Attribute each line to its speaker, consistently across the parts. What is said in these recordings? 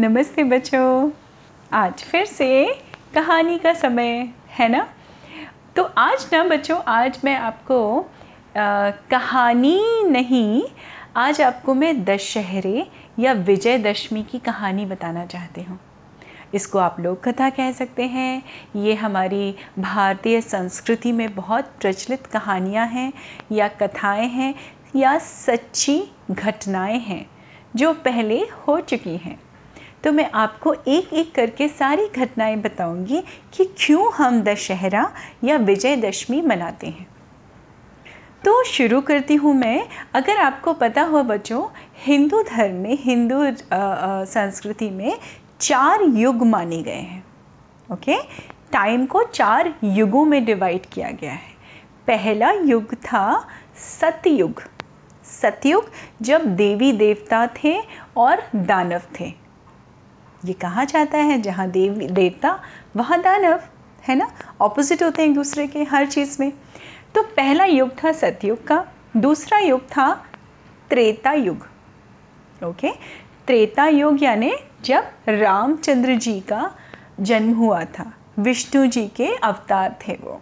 Speaker 1: नमस्ते बच्चों। आज फिर से कहानी का समय है ना? तो आज ना बच्चों आज मैं आपको आ, कहानी नहीं आज आपको मैं दशहरे या विजयदशमी की कहानी बताना चाहती हूँ। इसको आप लोक कथा कह सकते हैं। ये हमारी भारतीय संस्कृति में बहुत प्रचलित कहानियाँ हैं या कथाएँ हैं या सच्ची घटनाएँ हैं जो पहले हो चुकी हैं। तो मैं आपको एक एक करके सारी घटनाएँ बताऊँगी कि क्यों हम दशहरा या विजयदशमी मनाते हैं। तो शुरू करती हूँ मैं। अगर आपको पता हो बच्चों, हिंदू धर्म में, हिंदू संस्कृति में चार युग माने गए हैं। ओके? टाइम को चार युगों में डिवाइड किया गया है। पहला युग था सतयुग। सतयुग जब देवी देवता थे और दानव थे। ये कहा जाता है जहाँ देवी, देवता वहाँ दानव, है ना? ऑपोजिट होते हैं एक दूसरे के हर चीज़ में। तो पहला युग था सतयुग का, दूसरा युग था त्रेता युग। ओके त्रेता युग यानी जब रामचंद्र जी का जन्म हुआ था, विष्णु जी के अवतार थे वो।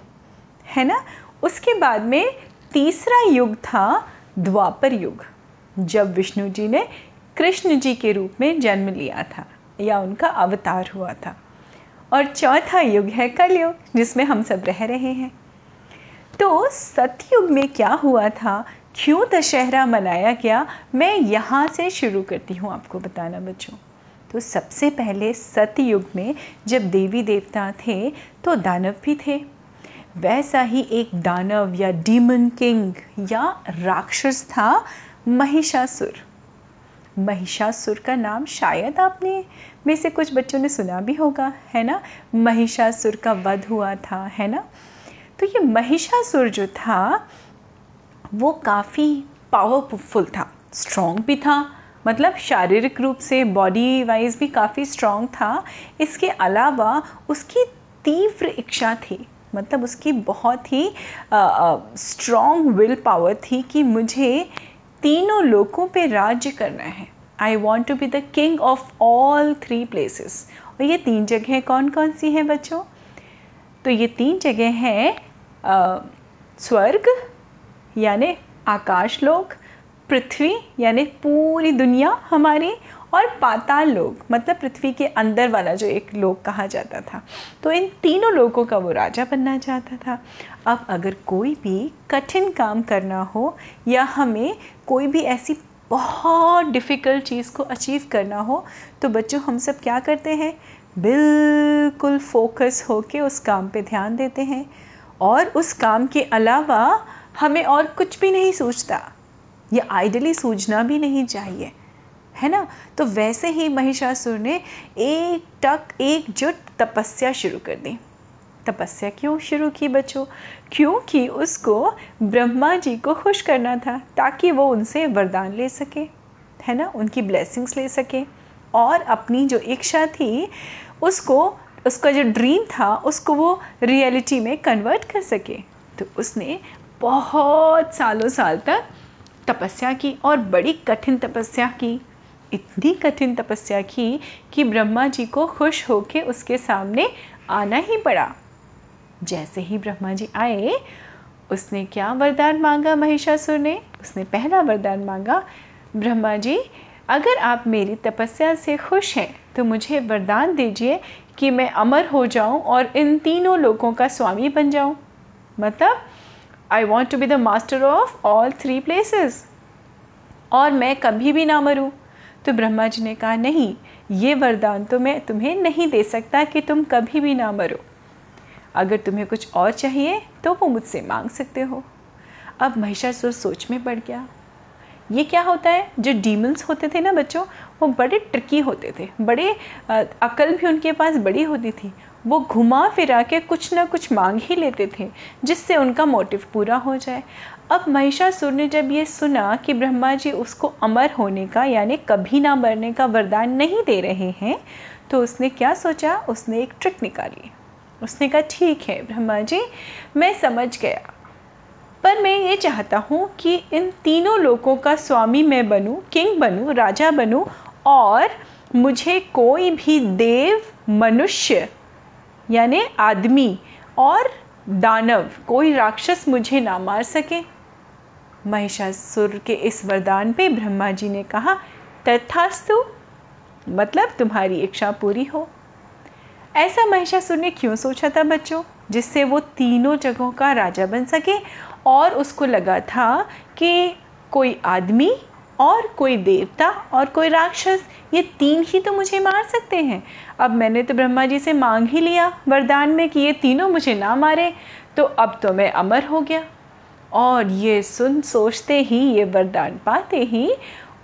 Speaker 1: है ना? उसके बाद में तीसरा युग था द्वापर युग, जब विष्णु जी ने कृष्ण जी के रूप में जन्म लिया था। या उनका अवतार हुआ था। और चौथा युग है कलयुग, जिसमें हम सब रह रहे हैं। तो सतयुग में क्या हुआ था? क्यों दशहरा मनाया गया? मैं यहाँ से शुरू करती हूँ आपको बताना बच्चों। तो सबसे पहले सतयुग में जब देवी देवता थे तो दानव भी थे। वैसा ही एक दानव या डीमन किंग या राक्षस था महिषासुर। महिषासुर का नाम शायद आपने, में से कुछ बच्चों ने सुना भी होगा, है ना? महिषासुर का वध हुआ था, है ना? तो ये महिषासुर जो था, वो काफ़ी पावरफुल था स्ट्रॉन्ग भी था मतलब शारीरिक रूप से बॉडी वाइज भी काफ़ी स्ट्रॉन्ग था। इसके अलावा उसकी तीव्र इच्छा थी मतलब उसकी बहुत ही स्ट्रॉन्ग विल पावर थी कि मुझे तीनों लोगों पे राज्य करना है। I want to be the king of all three places और ये तीन जगह कौन कौन सी हैं बच्चों? तो ये तीन जगह हैं स्वर्ग, यानि आकाश लोक, पृथ्वी, यानी पूरी दुनिया हमारी और पाताल लोक मतलब पृथ्वी के अंदर वाला जो एक लोक कहा जाता था। तो इन तीनों लोगों का वो राजा बनना चाहता था। अब अगर कोई भी कठिन काम करना हो या हमें कोई भी ऐसी बहुत डिफ़िकल्ट चीज़ को अचीव करना हो तो बच्चों, हम सब क्या करते हैं? बिल्कुल फोकस होके उस काम पे ध्यान देते हैं। और उस काम के अलावा हमें और कुछ भी नहीं सोचता। या आइडली सूझना भी नहीं चाहिए। है ना? तो वैसे ही महिषासुर ने एक टक एकजुट तपस्या शुरू कर दी। तपस्या क्यों शुरू की बच्चों? क्योंकि उसको ब्रह्मा जी को खुश करना था, ताकि वो उनसे वरदान ले सके, है ना? उनकी ब्लेसिंग्स ले सके। और अपनी जो इच्छा थी, उसको, उसका जो ड्रीम था, उसको वो रियलिटी में कन्वर्ट कर सके। तो उसने बहुत सालों साल तक तपस्या की और बड़ी कठिन तपस्या की। इतनी कठिन तपस्या की कि ब्रह्मा जी को खुश होके उसके सामने आना ही पड़ा। जैसे ही ब्रह्मा जी आए, उसने क्या वरदान मांगा महिषासुर ने? उसने पहला वरदान मांगा, ब्रह्मा जी, अगर आप मेरी तपस्या से खुश हैं तो मुझे वरदान दीजिए कि मैं अमर हो जाऊँ और इन तीनों लोगों का स्वामी बन जाऊँ। मतलब I want to be the master of all three places और मैं कभी भी ना मरूं। तो ब्रह्मा जी ने कहा, नहीं, ये वरदान तो मैं तुम्हें नहीं दे सकता कि तुम कभी भी ना मरो। अगर तुम्हें कुछ और चाहिए तो वो मुझसे मांग सकते हो। अब महिषासुर सोच में पड़ गया। ये क्या होता है? जो डीमंस होते थे ना बच्चों, वो बड़े ट्रिकी होते थे। बड़े अकल भी उनके पास बड़ी होती थी। वो घुमा फिरा के कुछ ना कुछ मांग ही लेते थे, जिससे उनका मोटिव पूरा हो जाए। अब महिषासुर ने जब ये सुना कि ब्रह्मा जी उसको अमर होने का, यानी कभी ना मरने का वरदान नहीं दे रहे हैं तो उसने क्या सोचा? उसने एक ट्रिक निकाली। उसने कहा, ठीक है ब्रह्मा जी, मैं समझ गया। पर मैं ये चाहता हूँ कि इन तीनों लोगों का स्वामी मैं बनूँ, किंग बनूँ, राजा बनूँ, और मुझे कोई भी देव, मनुष्य यानी आदमी और दानव, कोई राक्षस मुझे ना मार सके। महिषासुर के इस वरदान पे ब्रह्मा जी ने कहा, तथास्तु मतलब तुम्हारी इच्छा पूरी हो। ऐसा महिषासुर ने क्यों सोचा था बच्चों, जिससे वो तीनों जगहों का राजा बन सके और उसको लगा था कि कोई आदमी और कोई देवता और कोई राक्षस, ये तीन ही तो मुझे मार सकते हैं। अब मैंने तो ब्रह्मा जी से मांग ही लिया, वरदान में कि ये तीनों मुझे ना मारे तो अब तो मैं अमर हो गया। और ये सुन सोचते ही, ये वरदान पाते ही,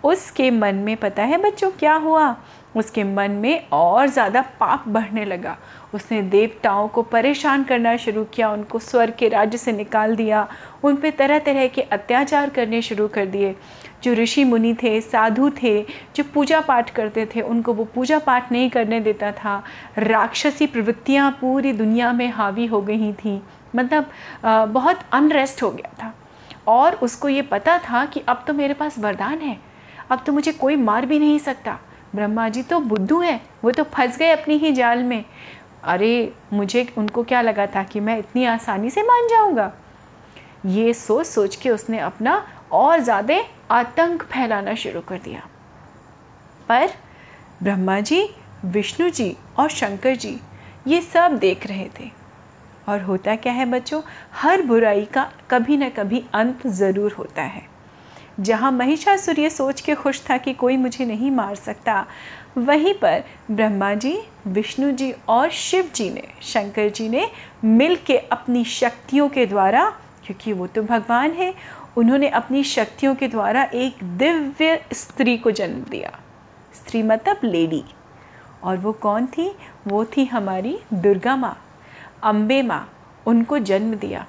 Speaker 1: उसके मन में पता है बच्चों क्या हुआ? उसके मन में और ज़्यादा पाप बढ़ने लगा। उसने देवताओं को परेशान करना शुरू किया, उनको स्वर के राज्य से निकाल दिया, उन पर तरह तरह के अत्याचार करने शुरू कर दिए। जो ऋषि मुनि थे, साधु थे, जो पूजा पाठ करते थे, उनको वो पूजा पाठ नहीं करने देता था। राक्षसी प्रवृत्तियाँ पूरी दुनिया में हावी हो गई थी। मतलब बहुत अनरेस्ट हो गया था। और उसको ये पता था कि अब तो मेरे पास वरदान है। अब तो मुझे कोई मार भी नहीं सकता। ब्रह्मा जी तो बुद्धू हैं। वो तो फंस गए अपनी ही जाल में। अरे, मुझे उनको क्या लगा था कि मैं इतनी आसानी से मान जाऊँगा? ये सोच सोच के उसने अपना और ज़्यादा आतंक फैलाना शुरू कर दिया। पर ब्रह्मा जी, विष्णु जी और शंकर जी ये सब देख रहे थे। और होता क्या है बच्चों, हर बुराई का कभी ना कभी अंत ज़रूर होता है। जहाँ महिषासुर ये सोच के खुश था कि कोई मुझे नहीं मार सकता, वहीं पर ब्रह्मा जी, विष्णु जी और शिव जी ने, शंकर जी ने मिल के अपनी शक्तियों के द्वारा, क्योंकि वो तो भगवान है उन्होंने अपनी शक्तियों के द्वारा एक दिव्य स्त्री को जन्म दिया। स्त्री मतलब लेडी और वो कौन थी? वो थी हमारी दुर्गा माँ अम्बे माँ। उनको जन्म दिया।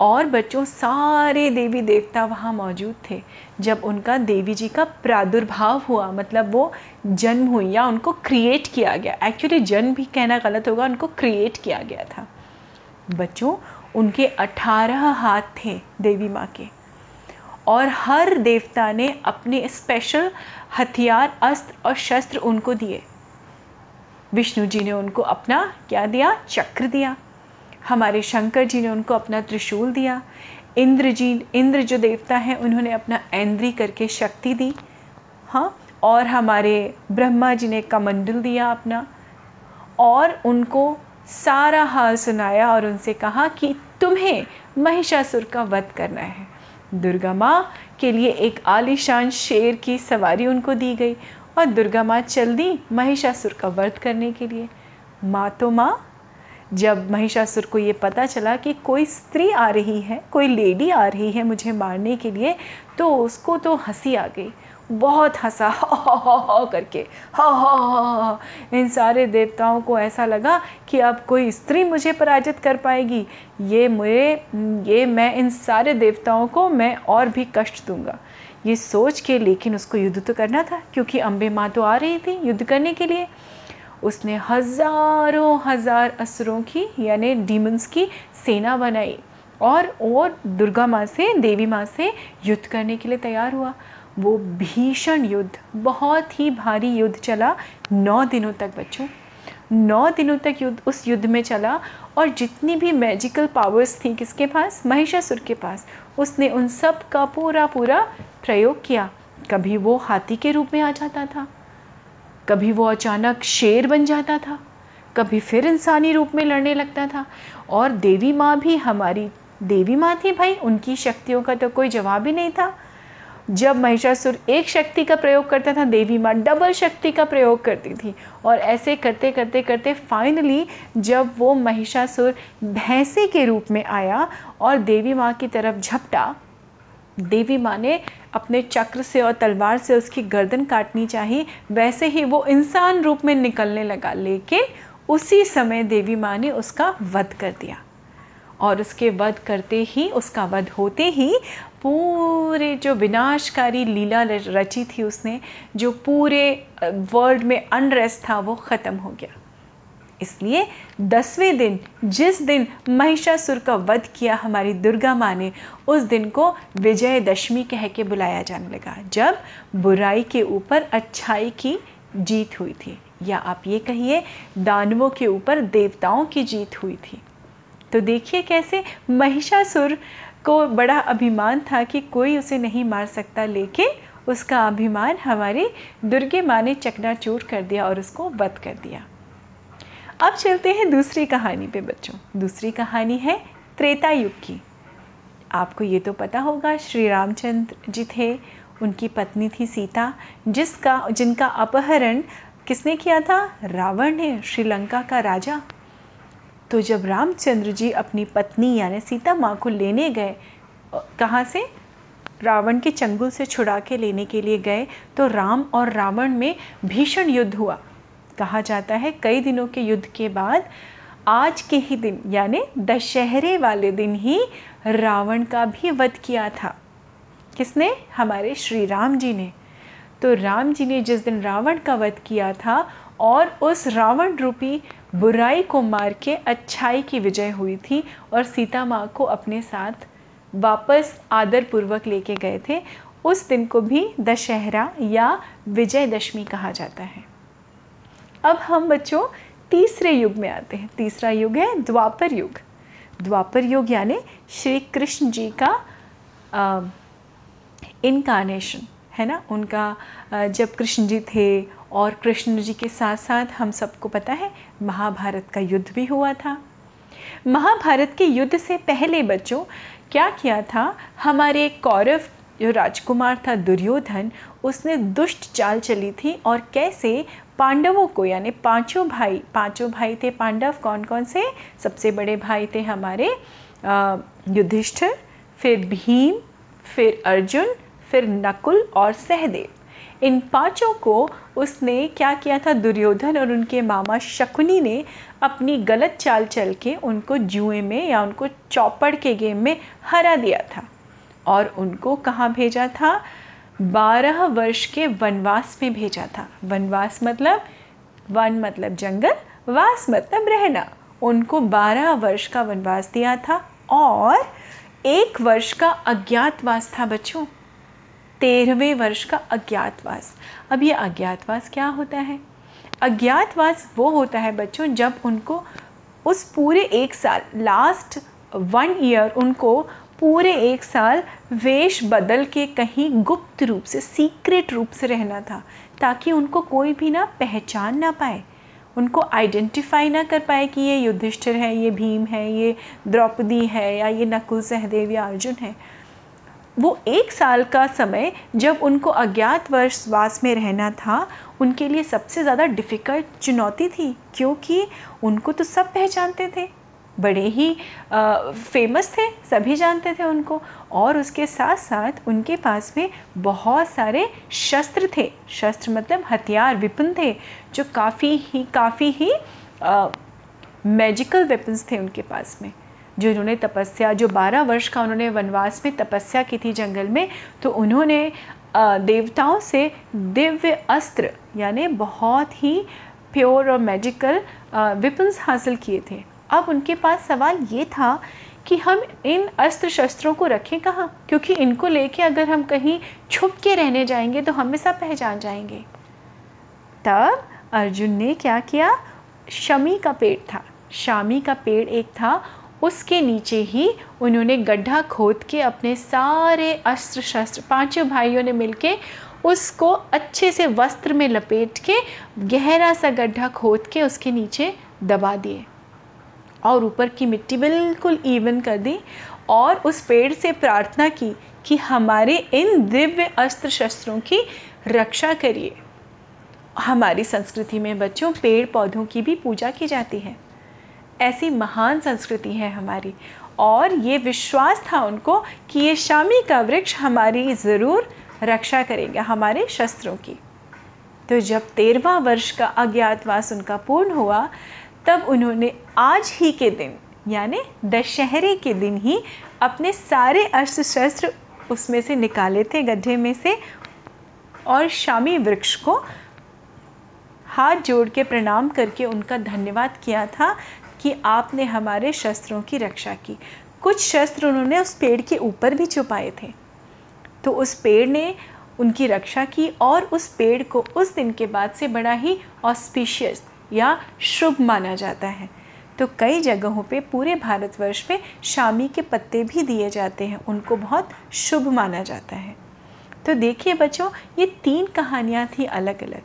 Speaker 1: और बच्चों, सारे देवी देवता वहाँ मौजूद थे। जब उनका देवी जी का प्रादुर्भाव हुआ मतलब वो जन्म हुई या उनको क्रिएट किया गया। एक्चुअली जन्म भी कहना गलत होगा, उनको क्रिएट किया गया था। बच्चों, उनके अठारह हाथ थे देवी माँ के। और हर देवता ने अपने स्पेशल हथियार, अस्त्र और शस्त्र उनको दिए। विष्णु जी ने उनको अपना क्या दिया? चक्र दिया। हमारे शंकर जी ने उनको अपना त्रिशूल दिया। इंद्र जी, इंद्र जो देवता हैं, उन्होंने अपना ऐन्द्री करके शक्ति दी। हाँ और हमारे ब्रह्मा जी ने कमंडल दिया अपना। और उनको सारा हाल सुनाया और उनसे कहा कि तुम्हें महिषासुर का वध करना है। दुर्गा माँ के लिए एक आलिशान शेर की सवारी उनको दी गई और दुर्गा माँ चल दी महिषासुर का वर्त करने के लिए। माँ तो माँ, जब महिषासुर को ये पता चला कि कोई स्त्री आ रही है, कोई लेडी आ रही है मुझे मारने के लिए तो उसको तो हँसी आ गई। बहुत हंसा, हा करके। हा हा इन सारे देवताओं को ऐसा लगा कि अब कोई स्त्री मुझे पराजित कर पाएगी। ये मुझे, ये मैं इन सारे देवताओं को मैं और भी कष्ट दूँगा। ये सोच के लेकिन उसको युद्ध तो करना था, क्योंकि अम्बे माँ तो आ रही थी युद्ध करने के लिए। उसने हज़ारों, हज़ार असुरों की, यानी डीमंस की सेना बनाई और और दुर्गा माँ से, देवी माँ से युद्ध करने के लिए तैयार हुआ। वो भीषण युद्ध, बहुत ही भारी युद्ध चला नौ दिनों तक बच्चों। नौ दिनों तक युद्ध, उस युद्ध में चला और जितनी भी मैजिकल पावर्स थी किसके पास? महिषासुर के पास। उसने उन सब का पूरा पूरा प्रयोग किया। कभी वो हाथी के रूप में आ जाता था। कभी वो अचानक शेर बन जाता था। कभी फिर इंसानी रूप में लड़ने लगता था। और देवी माँ भी हमारी, देवी माँ थी भाई, उनकी शक्तियों का तो कोई जवाब ही नहीं था। जब महिषासुर एक शक्ति का प्रयोग करता था, देवी माँ डबल शक्ति का प्रयोग करती थी। और ऐसे करते करते करते फाइनली जब वो महिषासुर भैंसे के रूप में आया और देवी माँ की तरफ़ झपटा, देवी माँ ने अपने चक्र से और तलवार से उसकी गर्दन काटनी चाहिए। वैसे ही वो इंसान रूप में निकलने लगा, लेकिन उसी समय देवी माँ ने उसका वध कर दिया। और उसके वध करते ही, उसका वध होते ही पूरे जो विनाशकारी लीला रची थी उसने, जो पूरे वर्ल्ड में अनरेस्ट था, वो ख़त्म हो गया। इसलिए दसवें दिन, जिस दिन महिषासुर का वध किया हमारी दुर्गा माँ ने, उस दिन को विजयदशमी कह के बुलाया जाने लगा, जब बुराई के ऊपर अच्छाई की जीत हुई थी। या आप ये कहिए, दानवों के ऊपर देवताओं की जीत हुई थी। तो देखिए कैसे महिषासुर को बड़ा अभिमान था कि कोई उसे नहीं मार सकता, लेकिन उसका अभिमान हमारी दुर्गे माँ ने चकनाचूर कर दिया और उसको वध कर दिया। अब चलते हैं दूसरी कहानी पे बच्चों। दूसरी कहानी है त्रेता युग की। आपको ये तो पता होगा, श्री रामचंद्र जी थे, उनकी पत्नी थी सीता, जिसका, जिनका अपहरण किसने किया था? रावण ने, श्रीलंका का राजा। तो जब रामचंद्र जी अपनी पत्नी, यानी सीता माँ को लेने गए, कहाँ से? रावण के चंगुल से छुड़ा के लेने के लिए गए तो राम और रावण में भीषण युद्ध हुआ। कहा जाता है, कई दिनों के युद्ध के बाद, आज के ही दिन, यानी दशहरे वाले दिन ही रावण का भी वध किया था। किसने? हमारे श्री राम जी ने। तो राम जी ने जिस दिन रावण का वध किया था और उस रावण रूपी बुराई को मार के अच्छाई की विजय हुई थी और सीता माँ को अपने साथ वापस आदर पूर्वक लेके गए थे। उस दिन को भी दशहरा या विजयदशमी कहा जाता है। अब हम बच्चों तीसरे युग में आते हैं। तीसरा युग है द्वापर युग। द्वापर युग यानी श्री कृष्ण जी का इनकारनेशन है ना? उनका जब कृष्ण जी थे और कृष्ण जी के साथ साथ हम सबको पता है, महाभारत का युद्ध भी हुआ था। महाभारत के युद्ध से पहले बच्चों, क्या किया था? हमारे कौरव, जो राजकुमार था दुर्योधन, उसने दुष्ट चाल चली थी और कैसे पांडवों को, यानी पाँचों भाई पाँचों भाई थे पांडव कौन कौन से? सबसे बड़े भाई थे हमारे युधिष्ठिर, फिर भीम, फिर अर्जुन, फिर नकुल और सहदेव। इन पाँचों को उसने क्या किया था? दुर्योधन और उनके मामा शकुनी ने अपनी गलत चाल चल के उनको जुए में या उनको चौपड़ के गेम में हरा दिया था और उनको कहाँ भेजा था? बारह वर्ष के वनवास में भेजा था। वनवास मतलब? वन मतलब जंगल, वास मतलब रहना। उनको बारह वर्ष का वनवास दिया था और एक वर्ष का अज्ञातवास था बच्चों। तेरहवें वर्ष का अज्ञातवास। अब ये अज्ञातवास क्या होता है? अज्ञातवास वो होता है बच्चों जब उनको उस पूरे एक साल लास्ट वन ईयर उनको पूरे एक साल वेश बदल के कहीं गुप्त रूप से सीक्रेट रूप से रहना था, ताकि उनको कोई भी ना पहचान ना पाए, उनको आइडेंटिफाई ना कर पाए कि ये युधिष्ठिर है, ये भीम है, ये द्रौपदी है या ये नकुल सहदेव या अर्जुन है। वो एक साल का समय जब उनको अज्ञात वर्षवास में रहना था, उनके लिए सबसे ज़्यादा डिफ़िकल्ट चुनौती थी, क्योंकि उनको तो सब पहचानते थे। बड़े ही फ़ेमस थे, सभी जानते थे उनको। और उसके साथ साथ उनके पास में बहुत सारे शस्त्र थे। शस्त्र मतलब हथियार विपन थे, जो काफ़ी ही काफ़ी ही मैजिकल वेपन्स थे उनके पास में। जो इन्होंने तपस्या, जो बारह वर्ष का उन्होंने वनवास में तपस्या की थी जंगल में तो उन्होंने देवताओं से दिव्य अस्त्र, यानी बहुत ही प्योर और मैजिकल वेपन्स हासिल किए थे। अब उनके पास सवाल ये था कि हम इन अस्त्र शस्त्रों को रखें कहाँ? क्योंकि इनको लेके अगर हम कहीं छुप के रहने जाएँगे तो हमें सब पहचान जाएँगे। तब अर्जुन ने क्या किया? शमी का पेड़ था। शामी का पेड़ एक था उसके नीचे ही उन्होंने गड्ढा खोद के अपने सारे अस्त्र शस्त्र पाँचों भाइयों ने मिलके उसको अच्छे से वस्त्र में लपेट के गहरा सा गड्ढा खोद के उसके नीचे दबा दिए और ऊपर की मिट्टी बिल्कुल इवन कर दी और उस पेड़ से प्रार्थना की कि हमारे इन दिव्य अस्त्र शस्त्रों की रक्षा करिए। हमारी संस्कृति में बच्चों पेड़ पौधों की भी पूजा की जाती है। ऐसी महान संस्कृति है हमारी। और ये विश्वास था उनको कि ये शामी का वृक्ष हमारी ज़रूर रक्षा करेगा, हमारे शस्त्रों की। तो जब तेरहवा वर्ष का अज्ञातवास उनका पूर्ण हुआ, तब उन्होंने आज ही के दिन, यानी दशहरे के दिन ही अपने सारे अस्त्र शस्त्र उसमें से निकाले थे, गड्ढे में से, और शामी वृक्ष को हाथ जोड़ के प्रणाम करके उनका धन्यवाद किया था कि आपने हमारे शस्त्रों की रक्षा की। कुछ शस्त्र उन्होंने उस पेड़ के ऊपर भी छुपाए थे। तो उस पेड़ ने उनकी रक्षा की और उस पेड़ को उस दिन के बाद से बड़ा ही ऑस्पिशियस या शुभ माना जाता है। तो कई जगहों पे पूरे भारतवर्ष में शामी के पत्ते भी दिए जाते हैं। उनको बहुत शुभ माना जाता है। तो देखिए बच्चों, ये तीन कहानियाँ थी अलग अलग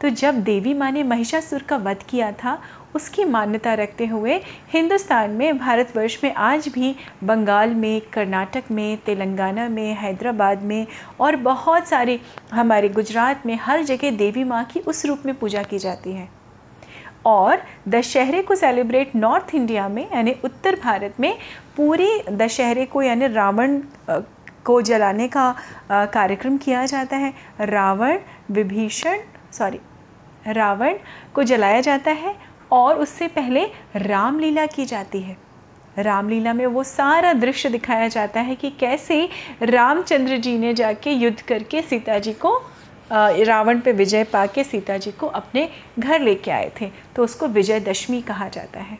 Speaker 1: तो जब देवी माँ ने महिषासुर का वध किया था, उसकी मान्यता रखते हुए हिंदुस्तान में, भारतवर्ष में आज भी बंगाल में, कर्नाटक में, तेलंगाना में, हैदराबाद में और बहुत सारे हमारे गुजरात में हर जगह देवी माँ की उस रूप में पूजा की जाती है। और दशहरे को सेलिब्रेट नॉर्थ इंडिया में, यानी उत्तर भारत में, पूरी दशहरे को, यानी रावण को जलाने का कार्यक्रम किया जाता है। रावण, विभीषण सॉरी रावण को जलाया जाता है और उससे पहले रामलीला की जाती है। रामलीला में वो सारा दृश्य दिखाया जाता है कि कैसे रामचंद्र जी ने जाके युद्ध करके सीता जी को रावण पे विजय पा के सीता जी को अपने घर लेके आए थे। तो उसको विजयदशमी कहा जाता है।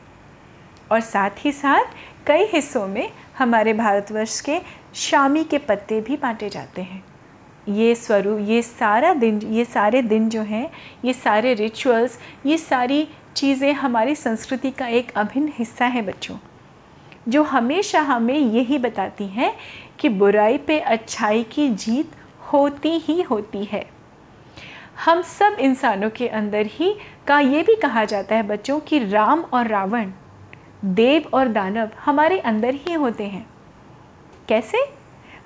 Speaker 1: और साथ ही साथ कई हिस्सों में हमारे भारतवर्ष के शामी के पत्ते भी बांटे जाते हैं। ये स्वरूप, ये सारा दिन, ये सारे दिन जो हैं, ये सारे रिचुअल्स ये सारी चीज़ें हमारी संस्कृति का एक अभिन्न हिस्सा है बच्चों। जो हमेशा हमें यही बताती हैं कि बुराई पे अच्छाई की जीत होती ही होती है। हम सब इंसानों के अंदर ही का ये भी कहा जाता है बच्चों कि राम और रावण, देव और दानव हमारे अंदर ही होते हैं। कैसे?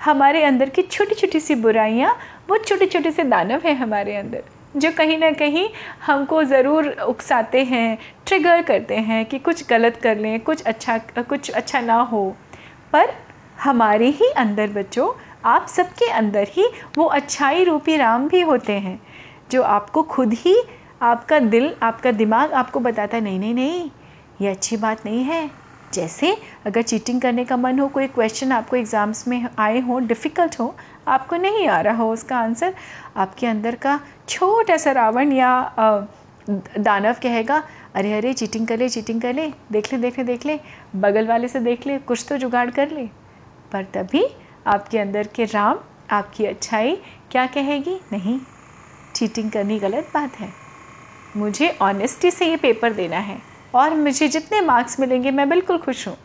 Speaker 1: हमारे अंदर की छोटी छोटी सी बुराइयाँ, वो छोटे छोटे से दानव हैं हमारे अंदर, जो कहीं ना कहीं हमको ज़रूर उकसाते हैं ट्रिगर करते हैं कि कुछ गलत कर लें, कुछ अच्छा कुछ अच्छा ना हो। पर हमारे ही अंदर बच्चों, आप सबके अंदर ही वो अच्छाई रूपी राम भी होते हैं, जो आपको खुद ही आपका दिल, आपका दिमाग आपको बताता है, नहीं नहीं नहीं, ये अच्छी बात नहीं है। जैसे अगर चीटिंग करने का मन हो, कोई क्वेश्चन आपको एग्ज़ाम्स में आए हो डिफ़िकल्ट हो, आपको नहीं आ रहा हो उसका आंसर आपके अंदर का छोटा सा रावण या दानव कहेगा, अरे अरे चीटिंग कर ले चीटिंग कर ले, देख ले देख ले देख ले, बगल वाले से देख ले, कुछ तो जुगाड़ कर ले। पर तभी आपके अंदर के राम आपकी अच्छाई क्या कहेगी? नहीं चीटिंग करनी गलत बात है। मुझे ऑनेस्टी से ये पेपर देना है। और मुझे जितने मार्क्स मिलेंगे, मैं बिल्कुल खुश हूँ।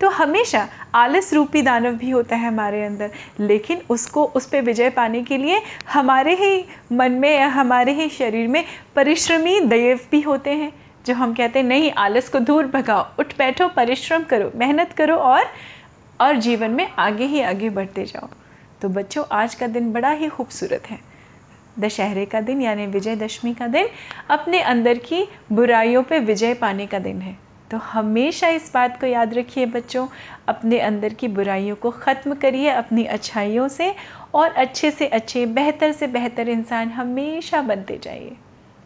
Speaker 1: तो हमेशा आलस रूपी दानव भी होता है हमारे अंदर, लेकिन उसको, उस पर विजय पाने के लिए हमारे ही मन में या हमारे ही शरीर में परिश्रमी दैव भी होते हैं, जो हम कहते हैं, नहीं, आलस को दूर भगाओ, उठ बैठो, परिश्रम करो, मेहनत करो और और जीवन में आगे ही आगे बढ़ते जाओ। तो बच्चों, आज का दिन बड़ा ही खूबसूरत है। दशहरे का दिन यानी विजयदशमी का दिन अपने अंदर की बुराइयों पे विजय पाने का दिन है। तो हमेशा इस बात को याद रखिए बच्चों, अपने अंदर की बुराइयों को ख़त्म करिए अपनी अच्छाइयों से और अच्छे से अच्छे, बेहतर से बेहतर इंसान हमेशा बनते जाइए।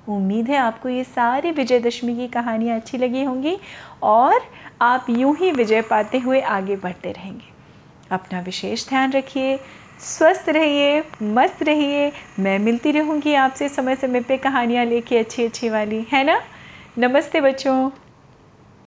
Speaker 1: उम्मीद है आपको ये सारी विजयदशमी की कहानियाँ अच्छी लगी होंगी और आप यूँ ही विजय पाते हुए आगे बढ़ते रहेंगे। अपना विशेष ध्यान रखिए स्वस्थ रहिए, मस्त रहिए। मैं मिलती रहूँगी आपसे समय समय पे कहानियाँ लेके अच्छी अच्छी वाली, है ना? नमस्ते बच्चों।